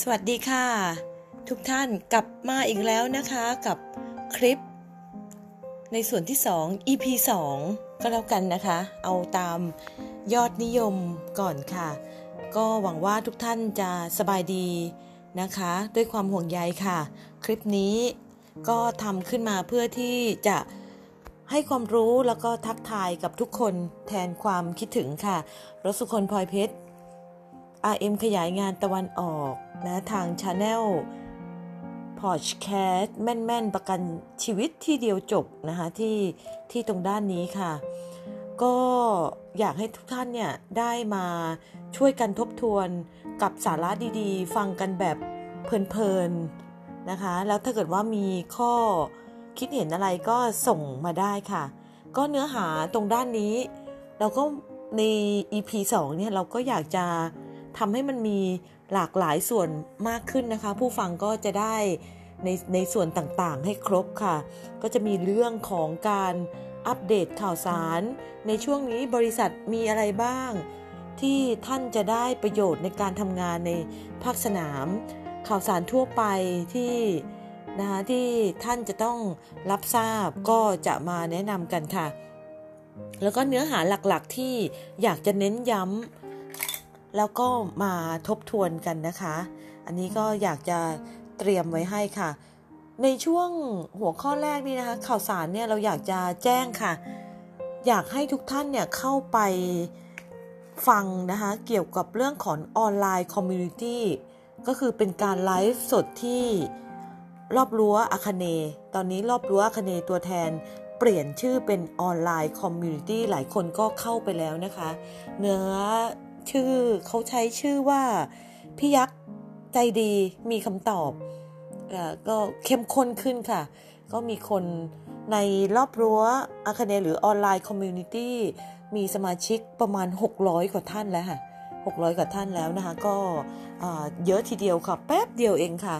สวัสดีค่ะ ทุกท่านกลับมาอีกแล้วนะคะกับคลิป ในส่วนที่ 2 EP 2 ก็แล้วกันนะคะ เอาตามยอดนิยมก่อนค่ะ ก็หวังว่าทุกท่านจะสบายดีนะคะ ด้วยความห่วงใยค่ะ คลิปนี้ก็ทำขึ้นมาเพื่อที่จะให้ความรู้แล้วก็ทักทายกับทุกคนแทนความคิดถึงค่ะ รสุคนพลอยเพชร RM ขยายงานตะวันออก นะทาง channel podcast แม่น ๆ ประกันชีวิตที่เดียวจบนะคะที่ที่ตรงด้านนี้ค่ะ ก็อยากให้ทุกท่านเนี่ย ได้มาช่วยกันทบทวนกับสาระดีๆ ฟังกันแบบเพลิน ๆ นะคะ แล้วถ้าเกิดว่ามีข้อคิดเห็นอะไรก็ส่งมาได้ค่ะ ก็เนื้อหาตรงด้านนี้ เราก็ใน EP 2เนี่ยเราก็อยากจะ ทำให้มันมีหลากหลายส่วนมากขึ้นนะคะ ผู้ฟังก็จะได้ในในส่วนต่างๆ ให้ครบค่ะ ก็จะมีเรื่องของการอัปเดตข่าวสาร ในช่วงนี้บริษัทมีอะไรบ้าง ที่ท่านจะได้ประโยชน์ในการทำงานในภาคสนาม ข่าวสารทั่วไปที่นะคะที่ท่านจะต้องรับทราบก็จะมาแนะนำกันค่ะ แล้วก็เนื้อหาหลักๆที่อยากจะเน้นย้ำ แล้วก็มาทบทวนกันนะคะ อันนี้ก็อยากจะเตรียมไว้ให้ค่ะ ในช่วงหัวข้อแรกนี่นะคะ ข่าวสารเนี่ยเราอยากจะแจ้งค่ะ อยากให้ทุกท่านเนี่ยเข้าไปฟังนะคะ เกี่ยวกับเรื่องของออนไลน์คอมมูนิตี้ก็คือเป็นการไลฟ์สดที่รอบรั้วอาคเนย์ ตอนนี้รอบรั้วอาคเนย์ตัวแทนเปลี่ยนชื่อเป็น online community หลายคนก็เข้าไปแล้วนะคะ เนื้อ ชื่อเขาใช้ชื่อว่าพี่ยักษ์ใจดีมีคำตอบก็เข้มข้นขึ้นค่ะ ก็มีคนในรอบรั้วอาคเนย์หรือ online community มีสมาชิกประมาณ 600 กว่าท่านแล้วค่ะ 600 กว่าท่านแล้วนะคะ ก็เยอะทีเดียวค่ะ แป๊บเดียวเองค่ะ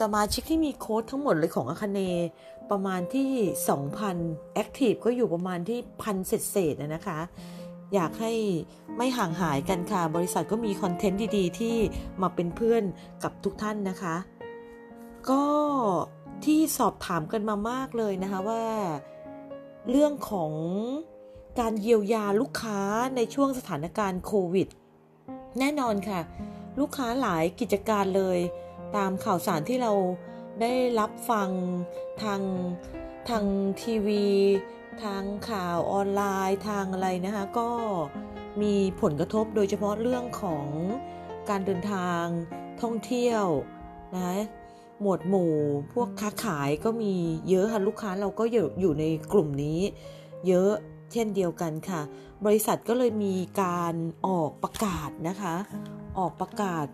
สมาชิกที่มีโค้ดทั้งหมดเลยของอาคเนประมาณที่ 2,000แอคทีฟก็อยู่ประมาณที่พันเศษๆนะคะ อยากให้ไม่ห่างหายกันค่ะ บริษัทก็มีคอนเทนต์ดีๆ ที่มาเป็นเพื่อนกับทุกท่านนะคะ ก็ที่สอบถามกันมามากเลยนะคะว่า เรื่องของการเยียวยาลูกค้าในช่วงสถานการณ์โควิด แน่นอนค่ะ ลูกค้าหลายกิจการเลย ตามข่าวสารที่เราได้รับฟังทางทางทีวี ทางข่าวออนไลน์ทางอะไรนะคะก็มีผลกระทบโดยเฉพาะเรื่องของการเดินทางท่องเที่ยวนะหมวดหมู่พวกค้าขายก็มีเยอะค่ะลูกค้าเราก็อยู่อยู่ในกลุ่มนี้ เยอะเช่นเดียวกันค่ะ บริษัทก็เลยมีการออกประกาศนะคะ ออกประกาศ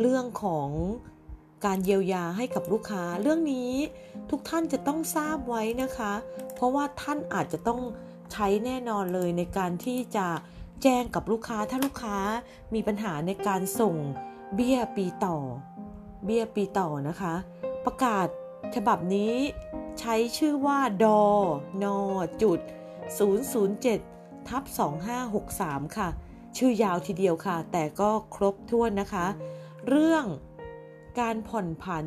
เรื่องของ การเยียวยาให้กับลูกค้า เรื่องนี้ทุกท่านจะต้องทราบไว้นะคะ เพราะว่าท่านอาจจะต้องใช้แน่นอนเลยในการที่จะแจ้งกับลูกค้าถ้าลูกค้ามีปัญหาในการส่งเบี้ยปีต่อ เบี้ยปีต่อนะคะ ประกาศฉบับนี้ใช้ชื่อว่าดอนอจุด007ทับ2563 ค่ะ ชื่อยาวทีเดียวค่ะ แต่ก็ครบถ้วนนะคะ เรื่อง การผ่อนผัน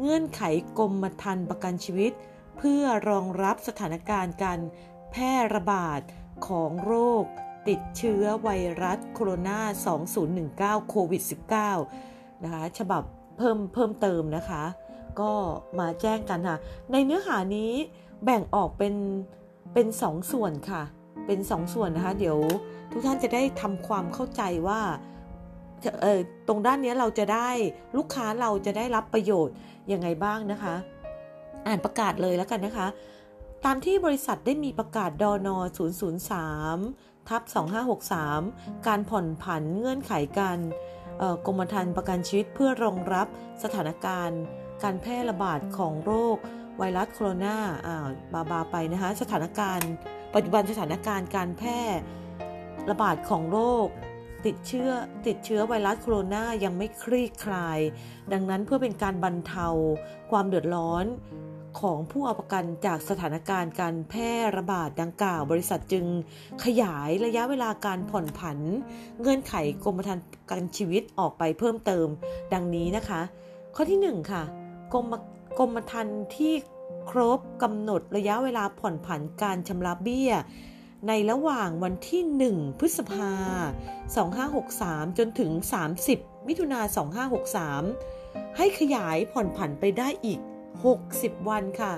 เงื่อนไขกรมธรรม์ประกันชีวิต เพื่อรองรับสถานการณ์การแพร่ระบาดของโรค ติดเชื้อไวรัสโคโรนา 2019 โควิด -19 นะคะฉบับเพิ่มเพิ่มเติมนะคะ ก็มาแจ้งกันค่ะ ในเนื้อหานี้แบ่งออกเป็นเป็นสองส่วนค่ะ เป็นสองส่วนนะคะ เดี๋ยวทุกท่านจะได้ทำความเข้าใจว่า ตรงด้านนี้เราจะได้ลูกค้าเราจะได้รับประโยชน์ยังไงบ้างนะคะ อ่านประกาศเลยแล้วกันนะคะ ตามที่บริษัทได้มีประกาศดอนอ003ทับ2563 การผ่อนผันเงื่อนไขการกรมธรรม์ประกันชีวิตเพื่อรองรับสถานการณ์ การแพร่ระบาดของโรคไวรัสโคโรนาบาบาไปนะคะ สถานการณ์ ปัจจุบันสถานการณ์การแพร่ระบาดของโรค ติดเชื้อติดเชื้อไวรัสโคโรนายังไม่คลี่คลาย ดังนั้นเพื่อเป็นการบรรเทา ความเดือดร้อนของผู้เอาประกันจากสถานการณ์การแพร่ระบาดดังกล่าว บริษัทจึงขยายระยะเวลาการผ่อนผัน เงื่อนไขกรมธรรม์ประกันชีวิตออกไปเพิ่มเติม ดังนี้นะคะ ข้อที่ 1 ค่ะ กรมกรมธรรม์ที่ครบกำหนดระยะเวลาผ่อนผันการชำระเบี้ย ในระหว่างวันที่ 1 พฤษภา 2563 จนถึง 30 มิถุนา 2563 ให้ขยายผ่อนผันไปได้อีก 60 วันค่ะ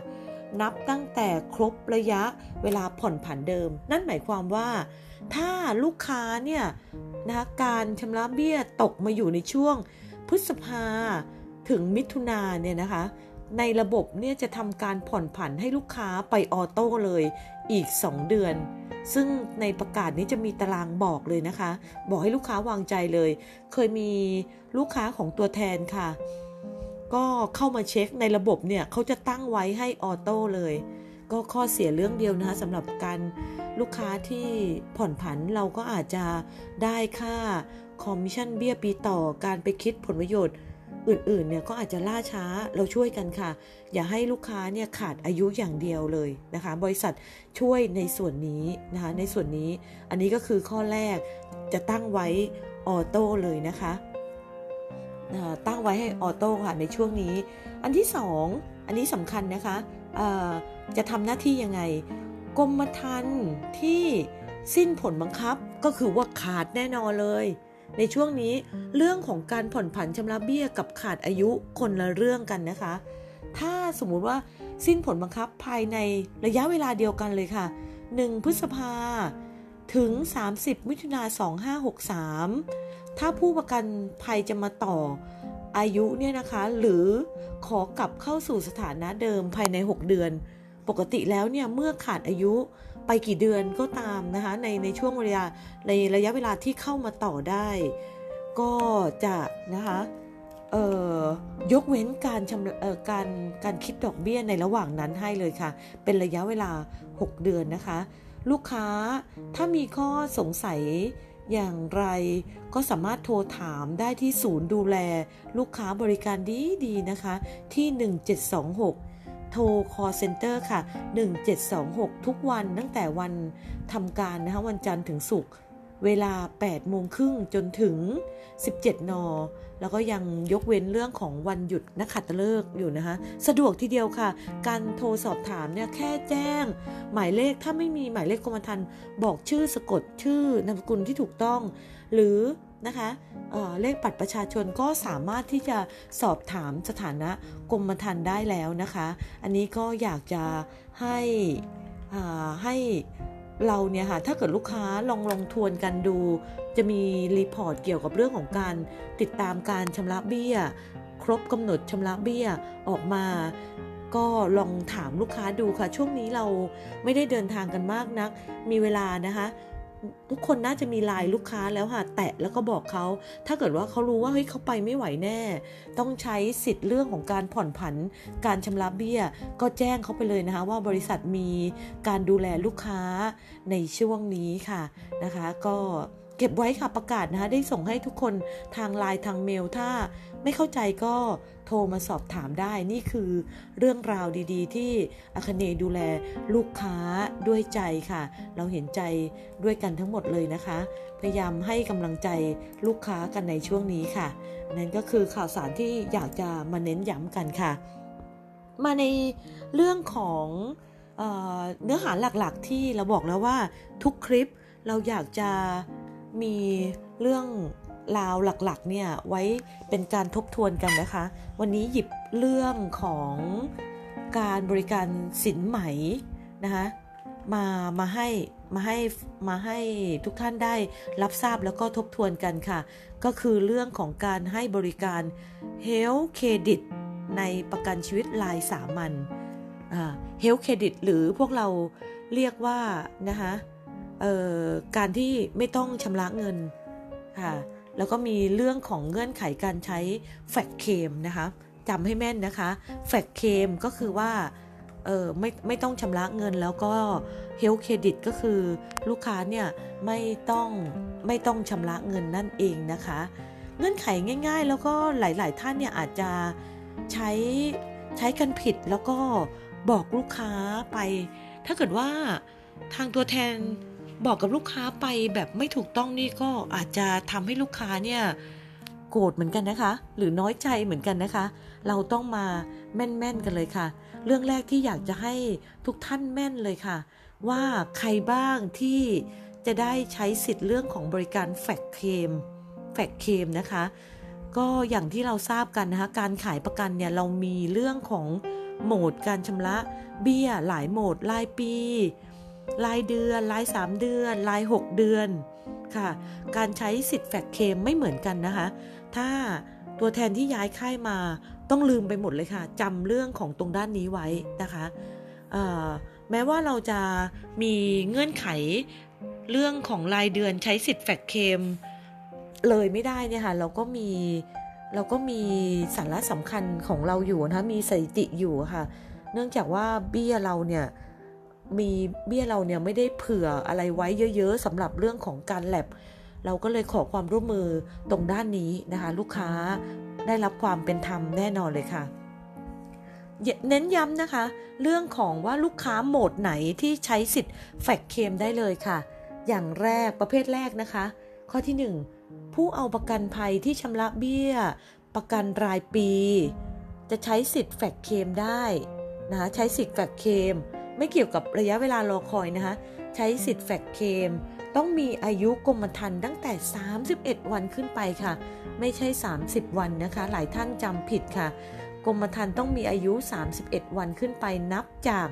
นับตั้งแต่ครบระยะเวลาผ่อนผันเดิม นั่นหมายความว่า ถ้าลูกค้าเนี่ยนะคะการชำระเบี้ยตกมาอยู่ในช่วง พฤษภาถึงมิถุนาเนี่ยนะคะในระบบเนี่ยจะทำการผ่อนผันให้ลูกค้าไปออโต้เลย อีก 2 เดือน ซึ่งในประกาศนี้จะมีตารางบอกเลยนะคะ บอกให้ลูกค้าวางใจเลย เคยมีลูกค้าของตัวแทนค่ะ ก็เข้ามาเช็คในระบบเนี่ยเขาจะตั้งไว้ให้ auto เลย ก็ข้อเสียเรื่องเดียวนะคะสำหรับการลูกค้าที่ผ่อนผันเราก็อาจจะได้ค่าคอมมิชชั่นเบี้ยปีต่อการไปคิดผลประโยชน์ อื่นๆเนี่ยก็อาจจะล่าช้าเราช่วยกันค่ะ อย่าให้ลูกค้าเนี่ยขาดอายุอย่างเดียวเลยนะคะ บริษัทช่วยในส่วนนี้นะคะในส่วนนี้อันนี้ก็คือข้อแรกจะตั้งไว้ออโต้เลยนะคะตั้งไว้ให้ออโต้ค่ะในช่วงนี้ อันที่สองอันนี้สำคัญนะคะจะทำหน้าที่ยังไงกรมธรรม์ที่สิ้นผลบังคับก็คือว่าขาดแน่นอนเลย ในช่วงนี้เรื่องของการผ่อนผันชำระเบี้ยกับขาดอายุคนละเรื่องกันนะคะ ถ้าสมมุติว่าสิ้นผลบังคับภายในระยะเวลาเดียวกันเลยค่ะ 1 พฤษภาถึง 30 มิถุนา2563 ถ้าผู้ประกันภัยจะมาต่ออายุเนี่ยนะคะ หรือขอกลับเข้าสู่สถานะเดิมภายใน 6 เดือน ปกติแล้วเนี่ยเมื่อขาดอายุไปกี่เดือนก็ตามนะคะในในช่วงเวลาในระยะเวลาที่เข้ามาต่อได้ ก็จะนะคะยกเว้นการชำการการคิดดอกเบี้ยในระหว่างนั้นให้เลยค่ะ เป็นระยะเวลา 6 เดือนนะคะ ลูกค้าถ้ามีข้อสงสัยอย่างไรก็สามารถโทรถามได้ที่ศูนย์ดูแล ลูกค้าบริการดีดีนะคะ ที่ 1726 โทร call center ค่ะ 1726 ทุกวันตั้งแต่วันทำการนะคะวันจันทร์ถึงศุกร์เวลา 8 โมงครึ่งจนถึง 17 น แล้วก็ยังยกเว้นเรื่องของวันหยุดนักขัตฤกษ์อยู่นะคะ สะดวกทีเดียวค่ะ การโทรสอบถามเนี่ยแค่แจ้ง หมายเลขถ้าไม่มีหมายเลขกรมธรรม์บอกชื่อสะกดชื่อนามสกุลที่ถูกต้อง หรือ นะคะเเลขบัตรประชาชนก็สามารถที่จะสอบถามสถานะกรมธรรม์ได้แล้วนะคะ อันนี้ก็อยากจะให้ให้เราเนี่ยค่ะถ้าเกิดลูกค้าลองลองทวนกันดู จะมีรีพอร์ตเกี่ยวกับเรื่องของการติดตามการชำระเบี้ย ครบกำหนดชำระเบี้ยออกมาก็ลองถามลูกค้าดูค่ะ ช่วงนี้เราไม่ได้เดินทางกันมากนัก มีเวลานะคะ ทุกคนน่าจะมีไลน์ลูกค้าแล้วค่ะ แตะแล้วก็บอกเขา ถ้าเกิดว่าเขารู้ว่าเฮ้ยเขาไปไม่ไหวแน่ ต้องใช้สิทธิ์เรื่องของการผ่อนผัน การชำระเบี้ย ก็แจ้งเขาไปเลยนะคะ ว่าบริษัทมีการดูแลลูกค้าในช่วงนี้ค่ะนะคะ ก็เก็บไว้ค่ะประกาศนะคะได้ส่งให้ทุกคนทางไลน์ทางเมลถ้า ไม่เข้าใจก็โทรมาสอบถามได้นี่คือเรื่องราวดีๆ ที่อาคเนดูแลลูกค้าด้วยใจค่ะ เราเห็นใจด้วยกันทั้งหมดเลยนะคะ พยายามให้กำลังใจลูกค้ากันในช่วงนี้ค่ะ นั่นก็คือข่าวสารที่อยากจะมาเน้นย้ำกันค่ะ มาในเรื่องของเออเนื้อหาหลักๆ ที่เราบอกแล้วว่าทุกคลิปเราอยากจะมีเรื่อง ราวหลักๆเนี่ยไว้เป็นการทบทวนกันนะคะ วันนี้หยิบเรื่องของการบริการสินไหมนะคะมามาให้มาให้มาให้ทุกท่านได้รับทราบแล้วก็ทบทวนกันค่ะ ก็คือเรื่องของการให้บริการ Health Credit ในประกันชีวิตรายสามัญ Health Credit หรือพวกเราเรียกว่านะคะการที่ไม่ต้องชำระเงินค่ะ แล้วก็มีเรื่องของเงื่อนไขการใช้แฟกเคมนะคะจำให้แม่นนะคะแฟกเคมก็คือว่าเออไม่ไม่ต้องชำระเงินแล้วก็เฮลเครดิตก็คือลูกค้าเนี่ยไม่ต้องไม่ต้องชำระเงินนั่นเองนะคะ เงื่อนไขง่ายๆ แล้วก็หลายๆท่านเนี่ยอาจจะใช้ใช้กันผิดแล้วก็บอกลูกค้าไป ถ้าเกิดว่าทางตัวแทน บอกกับลูกค้าไปแบบไม่ถูกต้องนี่ก็อาจจะทำให้ลูกค้าเนี่ยโกรธเหมือนกันนะคะ หรือน้อยใจเหมือนกันนะคะ เราต้องมาแม่นๆกันเลยค่ะ เรื่องแรกที่อยากจะให้ทุกท่านแม่นเลยค่ะ ว่าใครบ้างที่จะได้ใช้สิทธิ์เรื่องของบริการแฟกเคมแฟกเคมนะคะ ก็อย่างที่เราทราบกันนะคะ การขายประกันเนี่ยเรามีเรื่องของโหมดการชำระเบี้ยหลายโหมดรายปี รายเดือน ราย 3 เดือน ราย 6 เดือนค่ะ การใช้สิทธิ์แฟกเคมไม่เหมือนกันนะคะ ถ้าตัวแทนที่ย้ายค่ายมาต้องลืมไปหมดเลยค่ะจำเรื่องของตรงด้านนี้ไว้นะคะแม้ว่าเราจะมีเงื่อนไขเรื่องของรายเดือนใช้สิทธิ์แฟกเคมเลยไม่ได้เนี่ยค่ะเราก็มีเราก็มีสาระสำคัญของเราอยู่นะคะมีสถิติอยู่ค่ะ เนื่องจากว่าเบี้ยเราเนี่ย มีเบี้ยเราเนี่ยไม่ได้เผื่ออะไรไว้เยอะๆสำหรับเรื่องของการแลบเราก็เลยขอความร่วมมือตรงด้านนี้นะคะ ลูกค้าได้รับความเป็นธรรมแน่นอนเลยค่ะ เน้นย้ำนะคะ เรื่องของว่าลูกค้าโหมดไหนที่ใช้สิทธิ์แฟกเคมได้เลยค่ะ อย่างแรกประเภทแรกนะคะ ข้อที่ 1 ผู้เอาประกันภัยที่ชำระเบี้ย ประกันรายปี จะใช้สิทธิ์แฟกเคมได้นะะใช้สิทธิ์แฟกเคม ไม่เกี่ยวกับระยะเวลารอคอยนะคะ ใช้สิทธิ์แฟกเคม ต้องมีอายุกรมธรรม์ตั้งแต่ 31 วันขึ้นไปค่ะ ไม่ใช่ 30 วันนะคะ หลายท่านจำผิดค่ะ กรมธรรม์ต้องมีอายุ 31 วันขึ้นไปนับจาก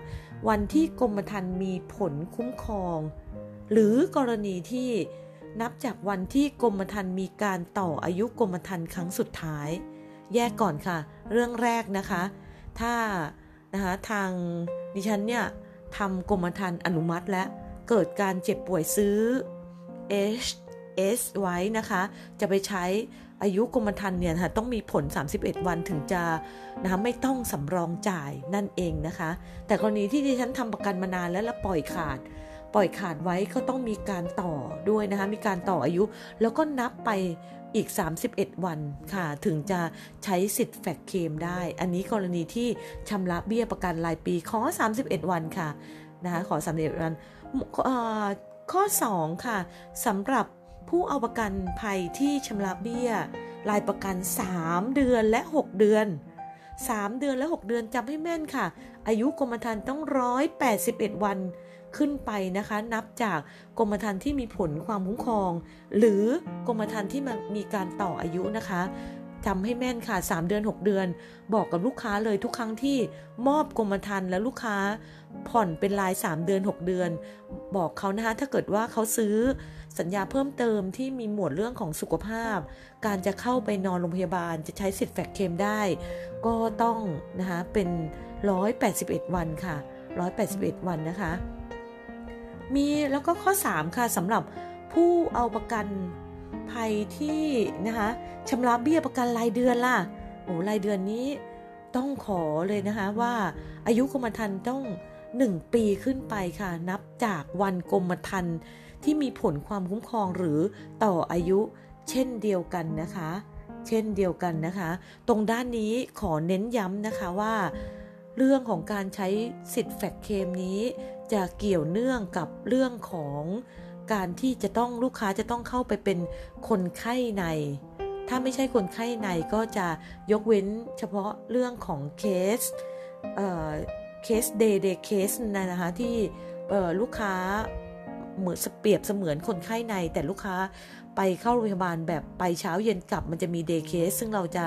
วันที่กรมธรรม์มีผลคุ้มครอง หรือกรณีที่นับจากวันที่กรมธรรม์มีการต่ออายุกรมธรรม์ครั้งสุดท้าย แยกก่อนค่ะ เรื่องแรกนะคะ ถ้า นะคะทางดิฉันเนี่ยทำกรมธรรม์อนุมัติและเกิดการเจ็บป่วยซื้อ HS ไว้นะคะ จะไปใช้อายุกรมธรรม์เนี่ยะต้องมีผล 31 วันถึงจะนะคะไม่ต้องสำรองจ่ายนั่นเองนะคะ แต่กรณีที่ดิฉันทำประกันมานานแล้วแล้วปล่อยขาด ปล่อยขาดไว้ก็ต้องมีการต่อด้วยนะคะ มีการต่ออายุ แล้วก็นับไป อีก 31 วันค่ะ ถึงจะใช้สิทธิ์แฟกเคมได้ อันนี้กรณีที่ชำระเบี้ยประกันรายปีขอ 31 วันค่ะนะคะขอ31วันข้อ 2 ค่ะสำหรับผู้เอาประกันภัยที่ชำระเบี้ย รายประกัน 3 เดือนและ 6 เดือน 3 เดือนและ 6 เดือนจำให้แม่นค่ะ อายุกรมธรรม์ต้อง 181 วัน ขึ้นไปนะคะ นับจากกรมธรรม์ที่มีผลความคุ้มครอง หรือกรมธรรม์ที่มันมีการต่ออายุนะคะจำให้แม่นค่ะ 3 เดือน 6 เดือน บอกกับลูกค้าเลยทุกครั้งที่มอบกรมธรรม์แล้วลูกค้าผ่อนเป็นราย 3 เดือน 6 เดือน บอกเขานะคะถ้าเกิดว่าเขาซื้อสัญญาเพิ่มเติมที่มีหมวดเรื่องของสุขภาพ การจะเข้าไปนอนโรงพยาบาลจะใช้สิทธิ์แฟกเคมได้ ก็ต้องนะคะเป็น 181 วันค่ะ 181 วันนะคะ มีแล้วก็ข้อ 3 ค่ะสำหรับผู้เอาประกันภัยที่นะคะชำระเบี้ยประกันรายเดือนล่ะโอ้รายเดือนนี้ต้องขอเลยนะคะว่าอายุกรมธรรม์ต้อง 1 ปีขึ้นไปค่ะ นับจากวันกรมธรรม์ที่มีผลความคุ้มครองหรือต่ออายุเช่นเดียวกันนะคะ เช่นเดียวกันนะคะ ตรงด้านนี้ขอเน้นย้ำนะคะว่า เรื่องของการใช้สิทธิ์แฟกเคมนี้ จะเกี่ยวเนื่องกับเรื่องของการที่จะต้องลูกค้าจะต้องเข้าไปเป็นคนไข้ใน ถ้าไม่ใช่คนไข้ในก็จะยกเว้นเฉพาะเรื่องของเคสcase day day case นะคะที่ลูกค้าเหมือนเปรียบเสมือนคนไข้ใน แต่ลูกค้าไปเข้าโรงพยาบาลแบบไปเช้าเย็นกลับมันจะมี day case ซึ่งเราจะ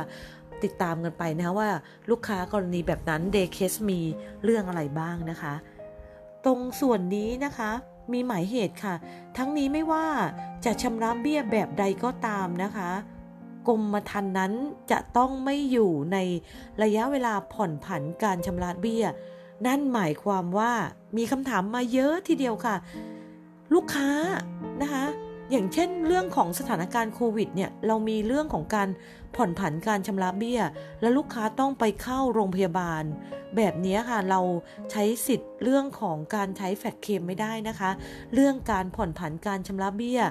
ติดตามกันไปนะว่าลูกค้ากรณีแบบนั้น day case มีเรื่องอะไรบ้างนะคะ ตรงส่วนนี้นะคะ มีหมายเหตุค่ะ ทั้งนี้ไม่ว่าจะชำระเบี้ยแบบใดก็ตามนะคะกรมธรรม์นั้นจะต้องไม่อยู่ในระยะเวลาผ่อนผันการชำระเบี้ย นั่นหมายความว่ามีคำถามมาเยอะทีเดียวค่ะ ลูกค้านะคะ อย่างเช่นเรื่องของสถานการณ์โควิดเนี่ยเรามีเรื่องของการ ผ่อนผันการชำระเบี้ย และลูกค้าต้องไปเข้าโรงพยาบาล แบบนี้ค่ะเราใช้สิทธิ์เรื่องของการใช้แฟกเคมไม่ได้นะคะ เรื่องการผ่อนผันการชำระเบี้ย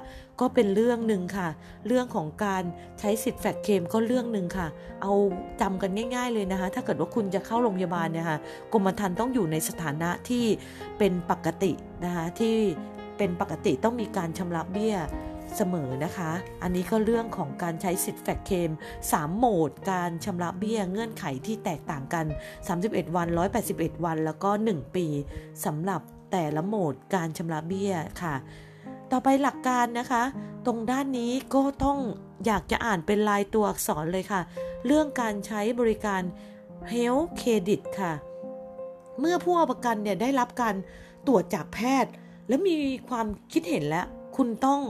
ก็เป็นเรื่องหนึ่งค่ะ เรื่องของการใช้สิทธิ์แฟกเคมก็เรื่องหนึ่งค่ะ เอาจำกันง่าย ๆเลยนะคะ ถ้าเกิดว่าคุณจะเข้าโรงพยาบาลเนี่ยค่ะกรมธรรม์ต้องอยู่ในสถานะที่เป็นปกตินะคะที่เป็นปกติต้องมีการชำระเบี้ย เสมอนะคะ อันนี้ก็เรื่องของการใช้สิทธิ์แฟกเคม3โหมด การชำระเบี้ยเงื่อนไขที่แตกต่างกัน 31 วัน 181 วัน แล้วก็ 1 ปีสำหรับแต่ละโหมดการชำระเบี้ยค่ะ ต่อไปหลักการนะคะ ตรงด้านนี้ก็ต้องอยากจะอ่านเป็นลายตัวอักษรเลยค่ะ เรื่องการใช้บริการ Health Credit ค่ะ เมื่อผู้เอาประกันเนี่ยได้รับการตรวจจากแพทย์ และมีความคิดเห็นแล้ว คุณต้อง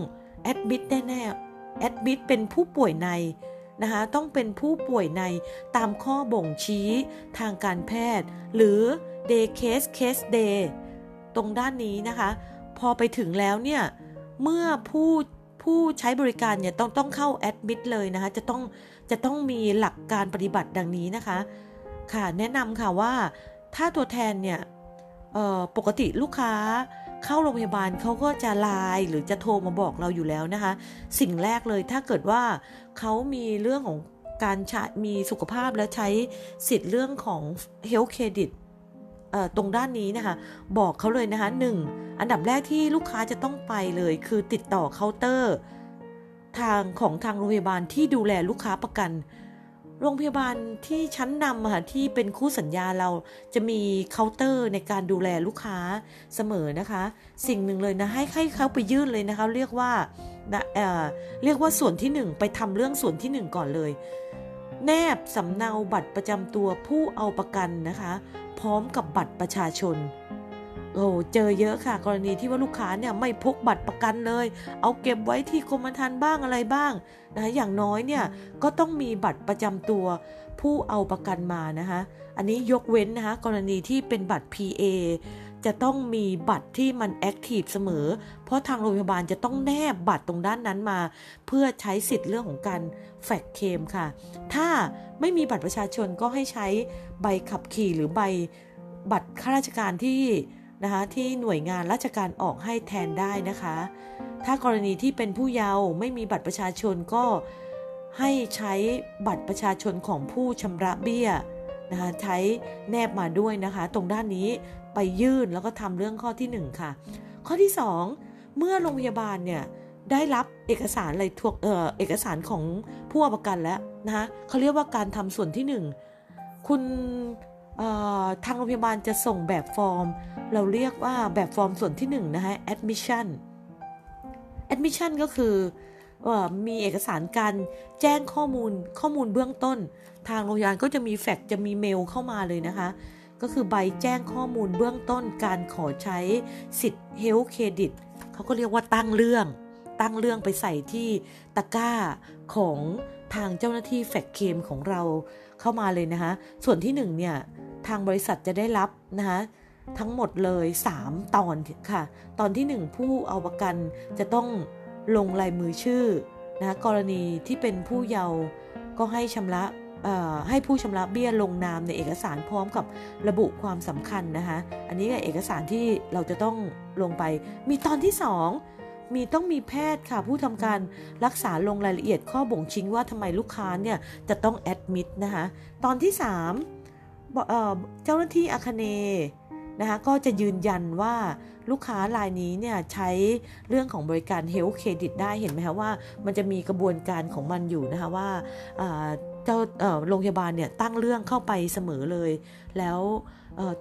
แอดมิดแน่ๆแอดมิดเป็นผู้ป่วยในนะคะต้องเป็นผู้ป่วยในตามข้อบ่งชี้ทางการแพทย์ หรือ day case case day ตรงด้านนี้นะคะ พอไปถึงแล้วเนี่ย เมื่อผู้ผู้ใช้บริการเนี่ยต้องต้องเข้าแอดมิดเลยนะคะจะต้องจะต้องมีหลักการปฏิบัติดังนี้นะคะ ค่ะแนะนำค่ะว่าถ้าตัวแทนเนี่ยปกติลูกค้า เข้าโรงพยาบาลเขาก็จะไลน์หรือจะโทรมาบอกเราอยู่แล้วนะคะ สิ่งแรกเลยถ้าเกิดว่าเขามีเรื่องของการใช้มีสุขภาพและใช้สิทธิ์เรื่องของ health credit ตรงด้านนี้นะคะ บอกเขาเลยนะคะหนึ่งอันดับแรกที่ลูกค้าจะต้องไปเลยคือติดต่อเคาน์เตอร์ ทางของทางโรงพยาบาลที่ดูแลลูกค้าประกัน โรงพยาบาลที่ชั้นนำค่ะที่เป็นคู่สัญญาเราจะมีเคาน์เตอร์ในการดูแลลูกค้าเสมอนะคะ สิ่งหนึ่งเลยนะให้ให้เขาไปยื่นเลยนะคะ เรียกว่าเออเรียกว่าส่วนที่ 1 ไปทำเรื่องส่วนที่ 1 ก่อนเลย แนบสำเนาบัตรประจำตัวผู้เอาประกันนะคะ พร้อมกับบัตรประชาชน โอ้เจอเยอะค่ะ กรณีที่ว่าลูกค้าเนี่ยไม่พกบัตรประกันเลย เอาเก็บไว้ที่กรมธรรม์บ้างอะไรบ้างนะอย่างน้อยเนี่ยก็ต้องมีบัตรประจำตัวผู้เอาประกันมานะคะอันนี้ยกเว้นนะคะกรณีที่เป็นบัตร PA จะต้องมีบัตรที่มันแอคทีฟเสมอ เพราะทางโรงพยาบาลจะต้องแนบบัตรตรงด้านนั้นมา เพื่อใช้สิทธิ์เรื่องของการแฟกเคมค่ะ ถ้าไม่มีบัตรประชาชนก็ให้ใช้ใบขับขี่หรือใบบัตรข้าราชการที่ นะคะที่หน่วยงานราชการออกให้แทนได้นะคะ ถ้ากรณีที่เป็นผู้เยาว์ไม่มีบัตรประชาชนก็ให้ใช้บัตรประชาชนของผู้ชำระเบี้ยนะคะใช้แนบมาด้วยนะคะ ตรงด้านนี้ไปยื่นแล้วก็ทำเรื่องข้อที่ 1 ค่ะ ข้อที่ 2 เมื่อโรงพยาบาลเนี่ยได้รับเอกสารอะไรทวกเอ่อเอกสารของผู้ประกันแล้วนะคะเขาเรียกว่าการทำส่วนที่ 1 คุณ ทางโรงพยาบาลจะส่งแบบฟอร์ม เราเรียกว่าแบบฟอร์มส่วนที่1นนะคะ admission admission ก็คือมีเอกสารการแจ้งข้อมูลข้อมูลเบื้องต้น ทางโรงพยาบาลก็จะมีแฟกจะมีเมลเข้ามาเลยนะคะ ก็คือใบแจ้งข้อมูลเบื้องต้น การขอใช้สิทธิ์ Health Credit เขาก็เรียกว่าตั้งเรื่อง ตั้งเรื่องไปใส่ที่ตะกร้าของทางเจ้าหน้าที่แฟกเคมของเราเข้ามาเลยนะคะ ส่วนที่1เนี่ย ทางบริษัทจะได้รับนะคะทั้งหมดเลย 3 ตอนค่ะ ตอนที่ 1 ผู้เอาประกันจะต้องลงลายมือชื่อนะคะกรณีที่เป็นผู้เยาว์ก็ให้ชำระให้ผู้ชำระเบี้ยลงนามในเอกสารพร้อมกับระบุความสำคัญนะคะ อันนี้เอกสารที่เราจะต้องลงไป มีตอนที่ 2 มีต้องมีแพทย์ค่ะ ผู้ทำการรักษาลงรายละเอียดข้อบ่งชี้ว่าทำไมลูกค้าเนี่ยจะต้องแอดมิดนะคะ ตอนที่ 3 เจ้าหน้าที่อาคเนย์นะคะก็จะยืนยันว่าลูกค้ารายนี้เนี่ยใช้เรื่องของบริการ health credit ได้เห็นไหมคะว่ามันจะมีกระบวนการของมันอยู่นะคะว่าเจ้าโรงพยาบาลเนี่ยตั้งเรื่องเข้าไปเสมอเลย แล้ว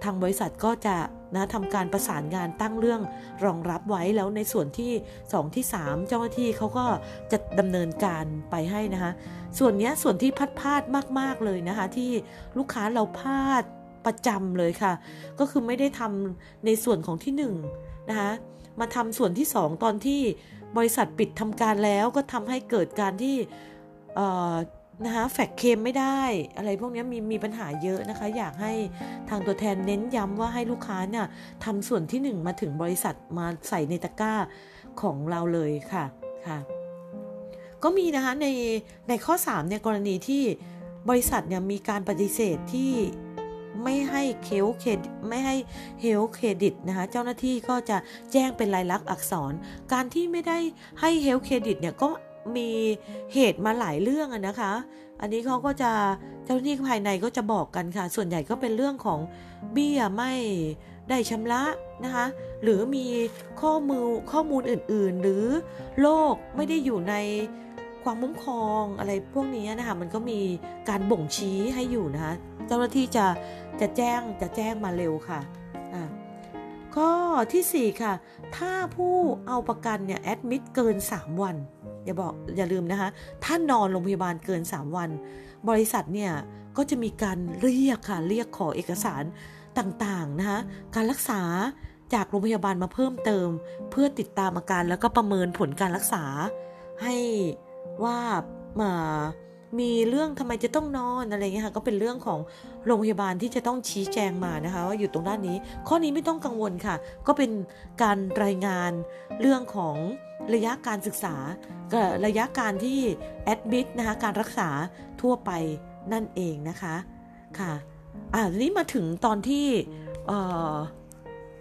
ทางบริษัทก็จะนะทำการประสานงานตั้งเรื่องรองรับไว้แล้วในส่วนที่ 2 ที่ 3 เจ้าหน้าที่เขาก็จะดำเนินการไปให้นะคะส่วนนี้ส่วนที่พัดพลาดมาก ๆ เลยนะคะ ที่ลูกค้าเราพลาดประจำเลยค่ะ ก็คือไม่ได้ทำในส่วนของที่1นะคะมาทำส่วนที่ 2 ตอนที่บริษัทปิดทำการแล้วก็ทำให้เกิดการที่ นะคะแฟกเคมไม่ได้ อะไรพวกนี้มีมีปัญหาเยอะนะคะ อยากให้ทางตัวแทนเน้นย้ำว่าให้ลูกค้าเนี่ยทำส่วนที่ 1 มาถึงบริษัทมาใส่ในตะกร้าของเราเลยค่ะค่ะ ก็มีนะคะในในข้อ3เนี่ยกรณีที่บริษัทเนี่ยมีการปฏิเสธที่ไม่ให้เคลเครดิตไม่ให้เฮลเครดิตนะคะเจ้าหน้าที่ก็จะแจ้งเป็นลายลักษณ์อักษร การที่ไม่ได้ให้เฮลเครดิตเนี่ยก็ มีเหตุมาหลายเรื่องนะคะ อันนี้เขาก็จะเจ้าหน้าที่ภายในก็จะบอกกันค่ะ ส่วนใหญ่ก็เป็นเรื่องของเบี้ยไม่ได้ชำระนะคะ หรือมีข้อมูลข้อมูลอื่น ๆ หรือโลกไม่ได้อยู่ในความมุ้มคองอะไรพวกนี้นะคะ มันก็มีการบ่งชี้ให้อยู่นะคะ เจ้าหน้าที่จะจะแจ้งจะแจ้งมาเร็วค่ะอ่าข้อที่ 4 ค่ะ ถ้าผู้เอาประกันเนี่ยแอดมิดเกิน 3 วัน อย่าบอกอย่าลืมนะคะ ถ้านอนโรงพยาบาลเกิน 3 วัน บริษัทเนี่ยก็จะมีการเรียกค่ะเรียกขอเอกสารต่างๆนะคะการรักษาจากโรงพยาบาลมาเพิ่มเติม เพื่อติดตามอาการแล้วก็ประเมินผลการรักษา ให้ว่ามามีเรื่องทำไมจะต้องนอนอะไรเงี้ยค่ะก็เป็นเรื่องของ โรงพยาบาลที่จะต้องชี้แจงมานะคะว่าอยู่ตรงด้านนี้ ข้อนี้ไม่ต้องกังวลค่ะ ก็เป็นการรายงานเรื่องของระยะการศึกษากับระยะการที่แอดมิดนะคะการรักษาทั่วไปนั่นเองนะคะค่ะอ่าทีนี้มาถึงตอนที่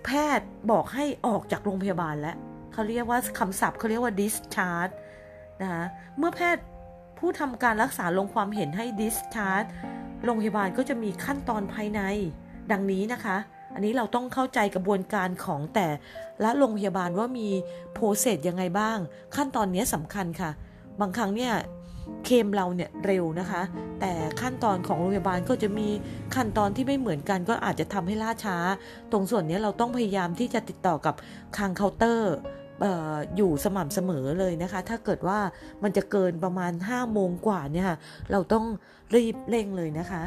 แพทย์บอกให้ออกจากโรงพยาบาลแล้วเขาเรียกว่าคำศัพท์เขาเรียกว่า discharge นะคะเมื่อแพทย์ผู้ทำการรักษาลงความเห็นให้ discharge โรงพยาบาลก็จะมีขั้นตอนภายในดังนี้นะคะ อันนี้เราต้องเข้าใจกระบวนการของแต่แต่ละโรงพยาบาลว่ามี process ยังไงบ้าง ขั้นตอนนี้สำคัญค่ะ บางครั้งเนี่ยเคมเราเนี่ยเร็วนะคะ แต่ขั้นตอนของโรงพยาบาลก็จะมีขั้นตอนที่ไม่เหมือนกันก็อาจจะทำให้ล่าช้า ตรงส่วนนี้เราต้องพยายามที่จะติดต่อกับทางเคาน์เตอร์ อยู่สม่ำเสมอเลยนะคะ ถ้าเกิดว่ามันจะเกินประมาณ5โมงกว่าเนี่ยค่ะเราต้องรีบเร่งเลยนะคะ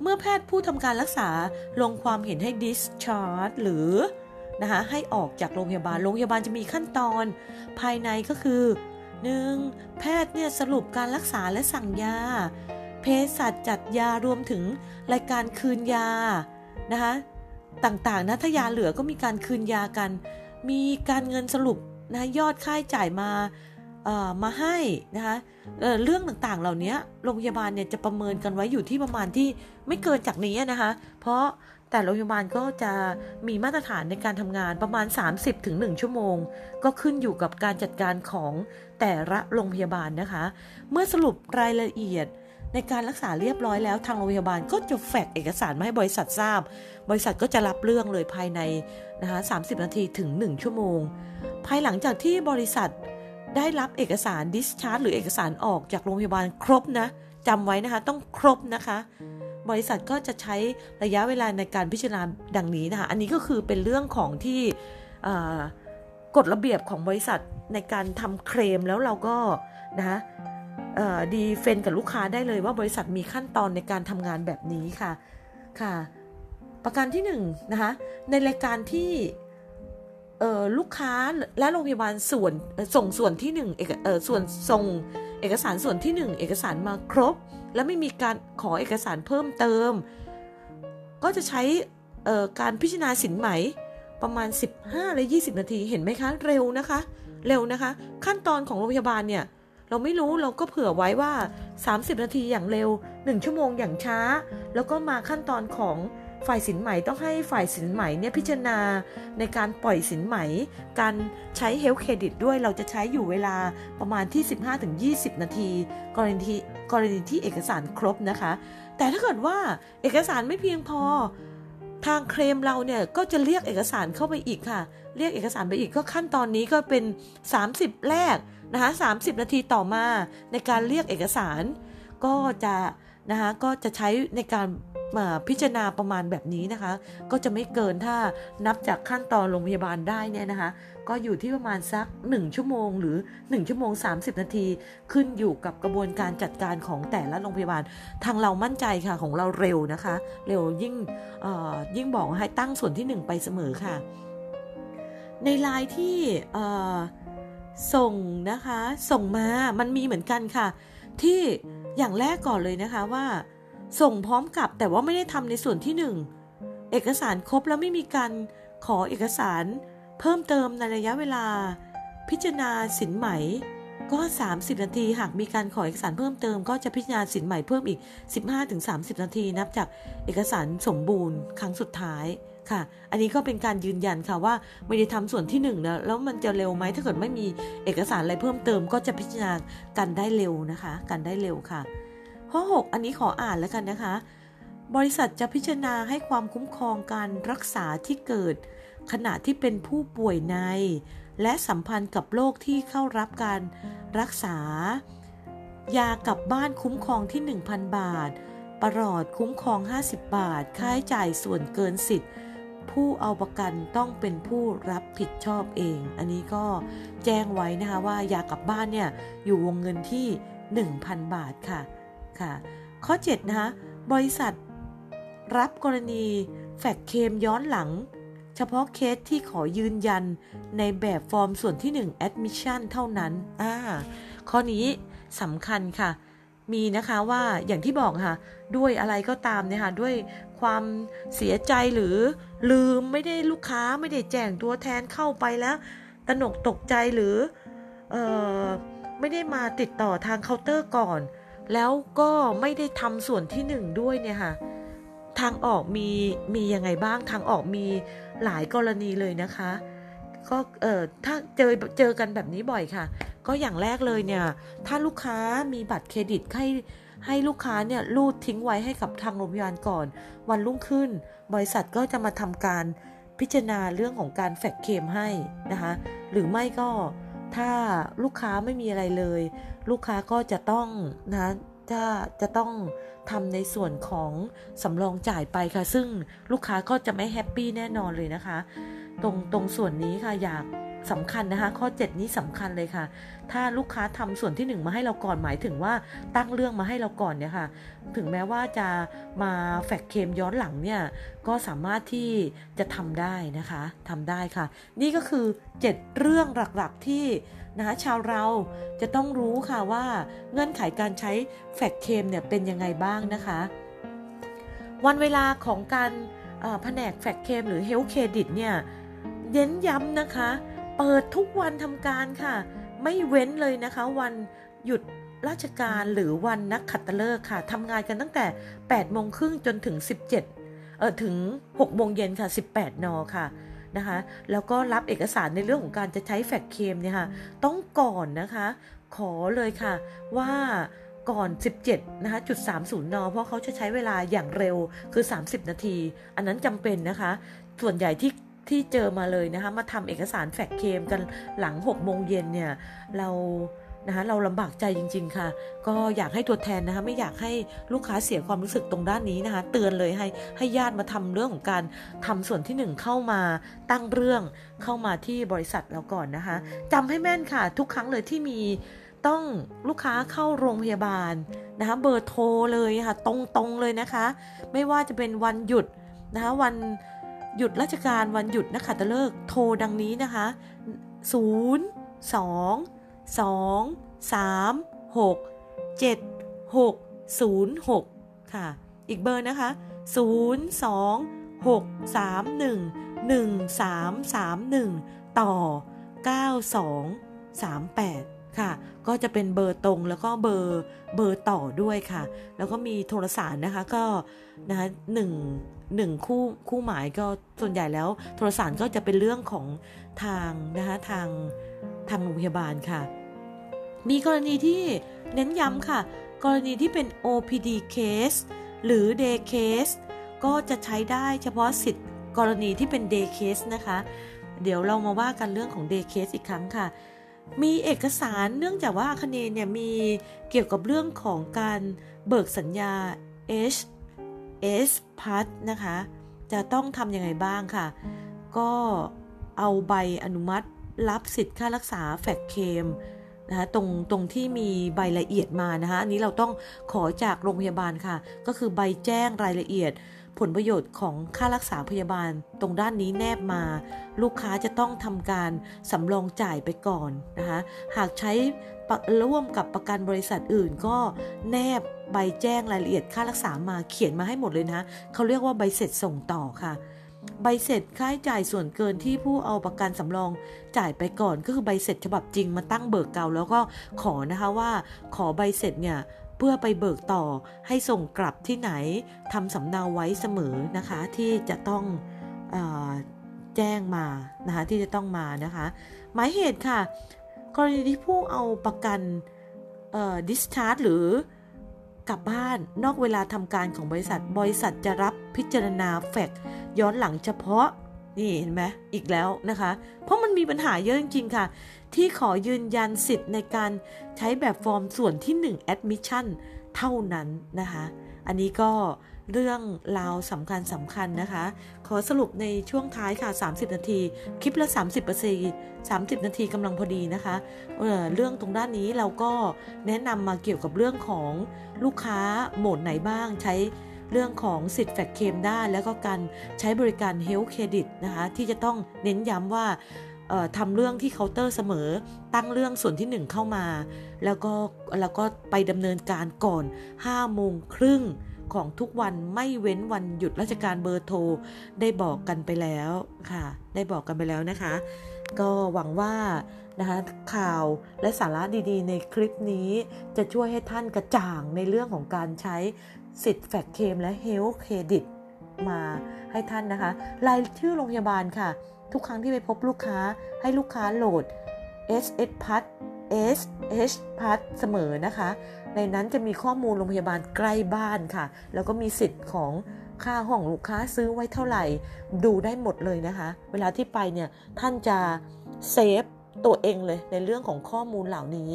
เมื่อแพทย์ผู้ทำการรักษาลงความเห็นให้ discharge หรือนะคะให้ออกจากโรงพยาบาล โรงพยาบาลจะมีขั้นตอน ภายในก็คือ 1. แพทย์เนี่ยสรุปการรักษาและสั่งยา เภสัชจัดยารวมถึงรายการคืนยานะคะต่างๆนะถ้ายาเหลือก็มีการคืนยากัน มีการเงินสรุปนะยอดค่าใช้จ่ายมามาให้นะคะเเรื่องต่างๆเหล่านี้โรงพยาบาลเนี่ยจะประเมินกันไว้อยู่ที่ประมาณที่ไม่เกินจากนี้นะคะ เพราะแต่โรงพยาบาลก็จะมีมาตรฐานในการทำงานประมาณ 30-1ถึงชั่วโมง ก็ขึ้นอยู่กับการจัดการของแต่ละโรงพยาบาลนะคะ เมื่อสรุปรายละเอียด ในการรักษาเรียบร้อยแล้วทางโรงพยาบาลก็จะแฟกเอกสารมาให้บริษัททราบ บริษัทก็จะรับเรื่องเลยภายในนะคะ30 นาทีถึง 1 ชั่วโมง ภายหลังจากที่บริษัทได้รับเอกสารดิสชาร์ e หรือเอกสารออกจากโรงพยาบาลครบนะจำไว้นะคะต้องครบนะคะ บริษัทก็จะใช้ระยะเวลาในการพิจารณาดังนี้นะคะ อันนี้ก็คือเป็นเรื่องของที่กฎระเบียบของบริษัทในการทำเคลมแล้วเราก็นะะ ดีเฟนกับลูกค้าได้เลยว่าบริษัทมีขั้นตอนในการทำงานแบบนี้ค่ะค่ะ ประการที่1นนะคะในรายการที่ลูกค้าและโรงพยาบาลส่วนส่งส่วนที่1เอกส่วนส่งเอกสารส่วนที่ 1 เอกสารมาครบ แล้วไม่มีการขอเอกสารเพิ่มเติม ก็จะใช้การพิจารณาสินไหมประมาณ 15หรือ20 นาทีเห็นไหมคะ เร็วนะคะ เร็วนะคะ ขั้นตอนของโรงพยาบาลเนี่ย เราไม่รู้เราก็เผื่อไว้ว่า 30 นาทีอย่างเร็ว 1 ชั่วโมงอย่างช้า แล้วก็มาขั้นตอนของฝ่ายสินไหมต้องให้ฝ่ายสินไหมเนี่ยพิจารณาในการปล่อยสินไหม การใช้เฮลท์เครดิตด้วยเราจะใช้อยู่เวลาประมาณที่ 15-20 นาที กรณีกรณีที่เอกสารครบนะคะ แต่ถ้าเกิดว่าเอกสารไม่เพียงพอทางเคลมเราเนี่ยก็จะเรียกเอกสารเข้าไปอีกค่ะ เรียกเอกสารไปอีกก็ขั้นตอนนี้ก็เป็น 30 แรก นะคะ30 นาทีต่อมาในการเรียกเอกสาร ก็จะนะคะก็จะใช้ในการพิจารณาประมาณแบบนี้นะคะ ก็จะไม่เกินถ้านับจากขั้นตอนโรงพยาบาลได้เนี่ยนะคะ ก็อยู่ที่ประมาณสัก 1 ชั่วโมง หรือ 1 ชั่วโมง 30 นาที ขึ้นอยู่กับกระบวนการจัดการของแต่ละโรงพยาบาล ทางเรามั่นใจค่ะของเราเร็วนะคะ เร็วยิ่งยิ่งบอกให้ตั้งส่วนที่ 1 ไปเสมอค่ะ ในลายที่ ส่งนะคะ ส่งมา มันมีเหมือนกันค่ะ ที่อย่างแรกก่อนเลยนะคะว่า ส่งพร้อมกับแต่ว่าไม่ได้ทำในส่วนที่หนึ่งเอกสารครบแล้วไม่มีการขอเอกสาร เพิ่มเติมในระยะเวลา พิจารณาสินไหมก็ 30 นาที หากมีการขอเอกสารเพิ่มเติม ก็จะพิจารณาสินใหม่เพิ่มอีก 15-30 นาที นับจากเอกสารสมบูรณ์ครั้งสุดท้าย ค่ะ อันนี้ก็เป็นการยืนยันค่ะว่าไม่ได้ทำส่วนที่1นะแล้วมันจะเร็วไหมถ้าเกิดไม่มีเอกสารอะไรเพิ่มเติมก็จะพิจารณากันได้เร็วนะคะ กันได้เร็วค่ะ ข้อ 6 อันนี้ขออ่านแล้วกันนะคะ บริษัทจะพิจารณาให้ความคุ้มครองการรักษาที่เกิด ขณะที่เป็นผู้ป่วยใน และสัมพันธ์กับโรคที่เข้ารับการรักษา ยากลับบ้านคุ้มครองที่ 1,000 บาทประหลอดคุ้มครอง 50 บาท ค่าใช้จ่ายส่วนเกินสิทธิ์ ผู้เอาประกันต้องเป็นผู้รับผิดชอบเอง อันนี้ก็แจ้งไว้นะคะว่ายากลับบ้านเนี่ยอยู่วงเงินที่ 1,000 บาทค่ะค่ะ ข้อ7นะคะบริษัทรับกรณีแฟกเคมย้อนหลัง เฉพาะเคสที่ขอยืนยันในแบบฟอร์มส่วนที่ 1 admission เท่านั้นอ่าข้อนี้สำคัญค่ะมีนะคะว่าอย่างที่บอกค่ะ ด้วยอะไรก็ตามเนี่ยค่ะด้วย ความเสียใจหรือลืมไม่ได้ลูกค้าไม่ได้แจ้งตัวแทนเข้าไปแล้วตนกตกใจหรือเออไม่ได้มาติดต่อทางเคาน์เตอร์ก่อน แล้วก็ไม่ได้ทำส่วนที่หนึ่งด้วยเนี่ยค่ะทางออกมีมียังไงบ้างทางออกมีหลายกรณีเลยนะคะ ก็เออถ้าเจอเจอกันแบบนี้บ่อยค่ะ ก็อย่างแรกเลยเนี่ย ถ้าลูกค้ามีบัตรเครดิตให้ให้ลูกค้าเนี่ยรูดทิ้งไว้ให้กับทางโรงพยาบาลก่อน วันรุ่งขึ้น บริษัทก็จะมาทำการพิจารณาเรื่องของการแฟกเคมให้นะคะ หรือไม่ก็ถ้าลูกค้าไม่มีอะไรเลย ลูกค้าก็จะต้องนะจะจะต้องทำในส่วนของสำรองจ่ายไปค่ะ ซึ่งลูกค้าก็จะไม่แฮปปี้แน่นอนเลยนะคะ ตรงตรงส่วนนี้ค่ะอยาก สำคัญนะคะ ข้อ 7 นี้สำคัญเลยค่ะ ถ้าลูกค้าทำส่วนที่ 1 มาให้เราก่อนหมายถึงว่าตั้งเรื่องมาให้เราก่อนเนี่ยค่ะ ถึงแม้ว่าจะมาแฟกเคมย้อนหลังเนี่ย ก็สามารถที่จะทำได้นะคะทำได้ค่ะ นี่ก็คือ 7 เรื่องหลักๆที่นะคะชาวเราจะต้องรู้ค่ะว่าเงื่อนไขการใช้fax claim เนี่ยเป็นยังไงบ้างนะคะ วันเวลาของการแผนก fax claim หรือ health credit เนี่ยเน้นย้ำนะคะ เปิดทุกวันทำการค่ะ ไม่เว้นเลยนะคะ วันหยุดราชการหรือวันนักขัตฤกษ์ค่ะทำงานกันตั้งแต่8โมงครึ่งจนถึง 17เออถึง6โมงเย็นค่ะ 18 น. ค่ะนะคะแล้วก็รับเอกสารในเรื่องของการจะใช้ fax claim เนี่ยค่ะต้องก่อนนะคะ ขอเลยค่ะว่าก่อน 17นะคะจุด30 น เพราะเขาจะใช้เวลาอย่างเร็วคือ 30 นาที อันนั้นจำเป็นนะคะ ส่วนใหญ่ที่ ที่เจอมาเลยนะคะมาทำเอกสารแฟกเคมกันหลัง6โมงเย็นเนี่ยเรานะคะเราลำบากใจจริง ๆ ค่ะ ก็อยากให้ตัวแทนนะคะไม่อยากให้ลูกค้าเสียความรู้สึกตรงด้านนี้นะคะ เตือนเลยให้ให้ญาติมาทำเรื่องของการทำส่วนที่ 1 เข้ามาตั้งเรื่องเข้ามาที่บริษัทเราก่อนนะคะจำให้แม่นค่ะ ทุกครั้งเลยที่มีต้องลูกค้าเข้าโรงพยาบาลนะคะเบอร์โทรเลยค่ะ ตรงๆเลยนะคะ ไม่ว่าจะเป็นวันหยุดนะคะวัน หยุดราชการวันหยุดนักขัตฤกษ์โทรดังนี้นะคะ 0 2 2 3 6 7 6 0 6 ค่ะ อีกเบอร์นะคะ 0 2 6 3 1 1 3 3 1 ต่อ 9 2 3 8 ค่ะ ก็จะเป็นเบอร์ตรงแล้วก็เบอร์เบอร์ต่อด้วยค่ะ แล้วก็มีโทรศัพท์นะคะก็นะคะหนึ่งหนึ่งคู่คู่หมายก็ส่วนใหญ่แล้ว โทรศัพท์ก็จะเป็นเรื่องของทางนะคะทางทางโรงพยาบาลค่ะ มีกรณีที่เน้นย้ำค่ะ กรณีที่เป็น OPD case หรือ day case ก็จะใช้ได้เฉพาะสิทธิ์กรณีที่เป็น day case นะคะ เดี๋ยวเรามาว่ากันเรื่องของ day case อีกครั้งค่ะ มีเอกสารเนื่องจากว่าคเนเนี่ยมีเกี่ยวกับเรื่องของการเบิกสัญญา H S p a s นะคะ จะต้องทำยังไงบ้างค่ะ ก็เอาใบอนุมัติรับสิทธิ์ค่ารักษาแฟกเคมนะคะตรงตรงที่มีใบละเอียดมานะคะอันนี้เราต้องขอจากโรงพยาบาลค่ะ ก็คือใบแจ้งรายละเอียด ผลประโยชน์ของค่ารักษาพยาบาลตรงด้านนี้แนบมา ลูกค้าจะต้องทำการสำรองจ่ายไปก่อนนะคะหากใช้ร่วมกับประกันบริษัทอื่นก็แนบใบแจ้งรายละเอียดค่ารักษามาเขียนมาให้หมดเลยนะเขาเรียกว่าใบเสร็จส่งต่อค่ะ ใบเสร็จค่าใช้จ่ายส่วนเกินที่ผู้เอาประกันสำรองจ่ายไปก่อน ก็คือใบเสร็จฉบับจริงมาตั้งเบิกเก่าแล้วก็ขอนะคะว่าขอใบเสร็จเนี่ย เพื่อไปเบิกต่อให้ส่งกลับที่ไหนทำสำเนาไว้เสมอนะคะ ที่จะต้องอแจ้งมานะคะที่จะต้องมานะคะ หมายเหตุค่ะ กรณีที่ผู้เอาประกัน discharge หรือกลับบ้านนอกเวลาทำการของบริษัท บริษัทจะรับพิจารณาแฟกย้อนหลังเฉพาะ นี่เห็นไหมอีกแล้วนะคะ เพราะมันมีปัญหาเยอะจริงๆค่ะ ที่ขอยืนยันสิทธิ์ในการใช้แบบฟอร์มส่วนที่ 1 admission เท่านั้นนะคะ อันนี้ก็เรื่องราวสำคัญสำคัญนะคะ ขอสรุปในช่วงท้ายค่ะ 30 นาที คลิปละ 30เปอร์เซ็นต์30 นาทีกำลังพอดีนะคะเเรื่องตรงด้านนี้เราก็แนะนำมาเกี่ยวกับเรื่องของลูกค้าโหมดไหนบ้างใช้ เรื่องของสิทธิ์ fax claim ได้ แล้วก็การใช้บริการ health credit นะคะที่จะต้องเน้นย้ำว่าทำเรื่องที่เคาน์เตอร์เสมอ ตั้งเรื่องส่วนที่ 1 เข้ามา แล้วก็แล้วก็ไปดำเนินการก่อน5โมงครึ่งของทุกวันไม่เว้นวันหยุดราชการเบอร์โทร ได้บอกกันไปแล้วค่ะ ได้บอกกันไปแล้วนะคะ ก็หวังว่านะคะข่าวและสาระดีๆ ในคลิปนี้จะช่วยให้ท่านกระจ่างในเรื่องของการใช้ สิทธิ์แฟกเคมและเฮลเครดิตมาให้ท่านนะคะรายชื่อโรงพยาบาลค่ะ ทุกครั้งที่ไปพบลูกค้าให้ลูกค้าโหลด S S p a s S H p a s เสมอนะคะ ในนั้นจะมีข้อมูลโรงพยาบาลใกล้บ้านค่ะ แล้วก็มีสิทธิ์ของค่าห้องลูกค้าซื้อไว้เท่าไหร่ ดูได้หมดเลยนะคะ เวลาที่ไปเนี่ยท่านจะเซฟตัวเองเลยในเรื่องของข้อมูลเหล่านี้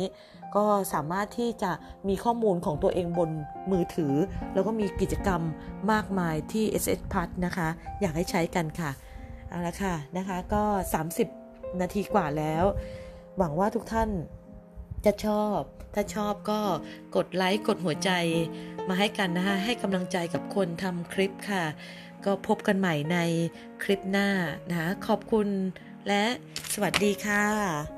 ก็สามารถที่จะมีข้อมูลของตัวเองบนมือถือ แล้วก็มีกิจกรรมมากมายที่ SS p a s นะคะ อยากให้ใช้กันค่ะ เอาละค่ะนะคะก็ 30 นาทีกว่าแล้ว หวังว่าทุกท่านจะชอบ ถ้าชอบก็กดไลค์กดหัวใจมาให้กันนะคะ ให้กำลังใจกับคนทำคลิปค่ะ ก็พบกันใหม่ในคลิปหน้านะะขอบคุณและสวัสดีค่ะ